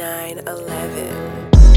9 11.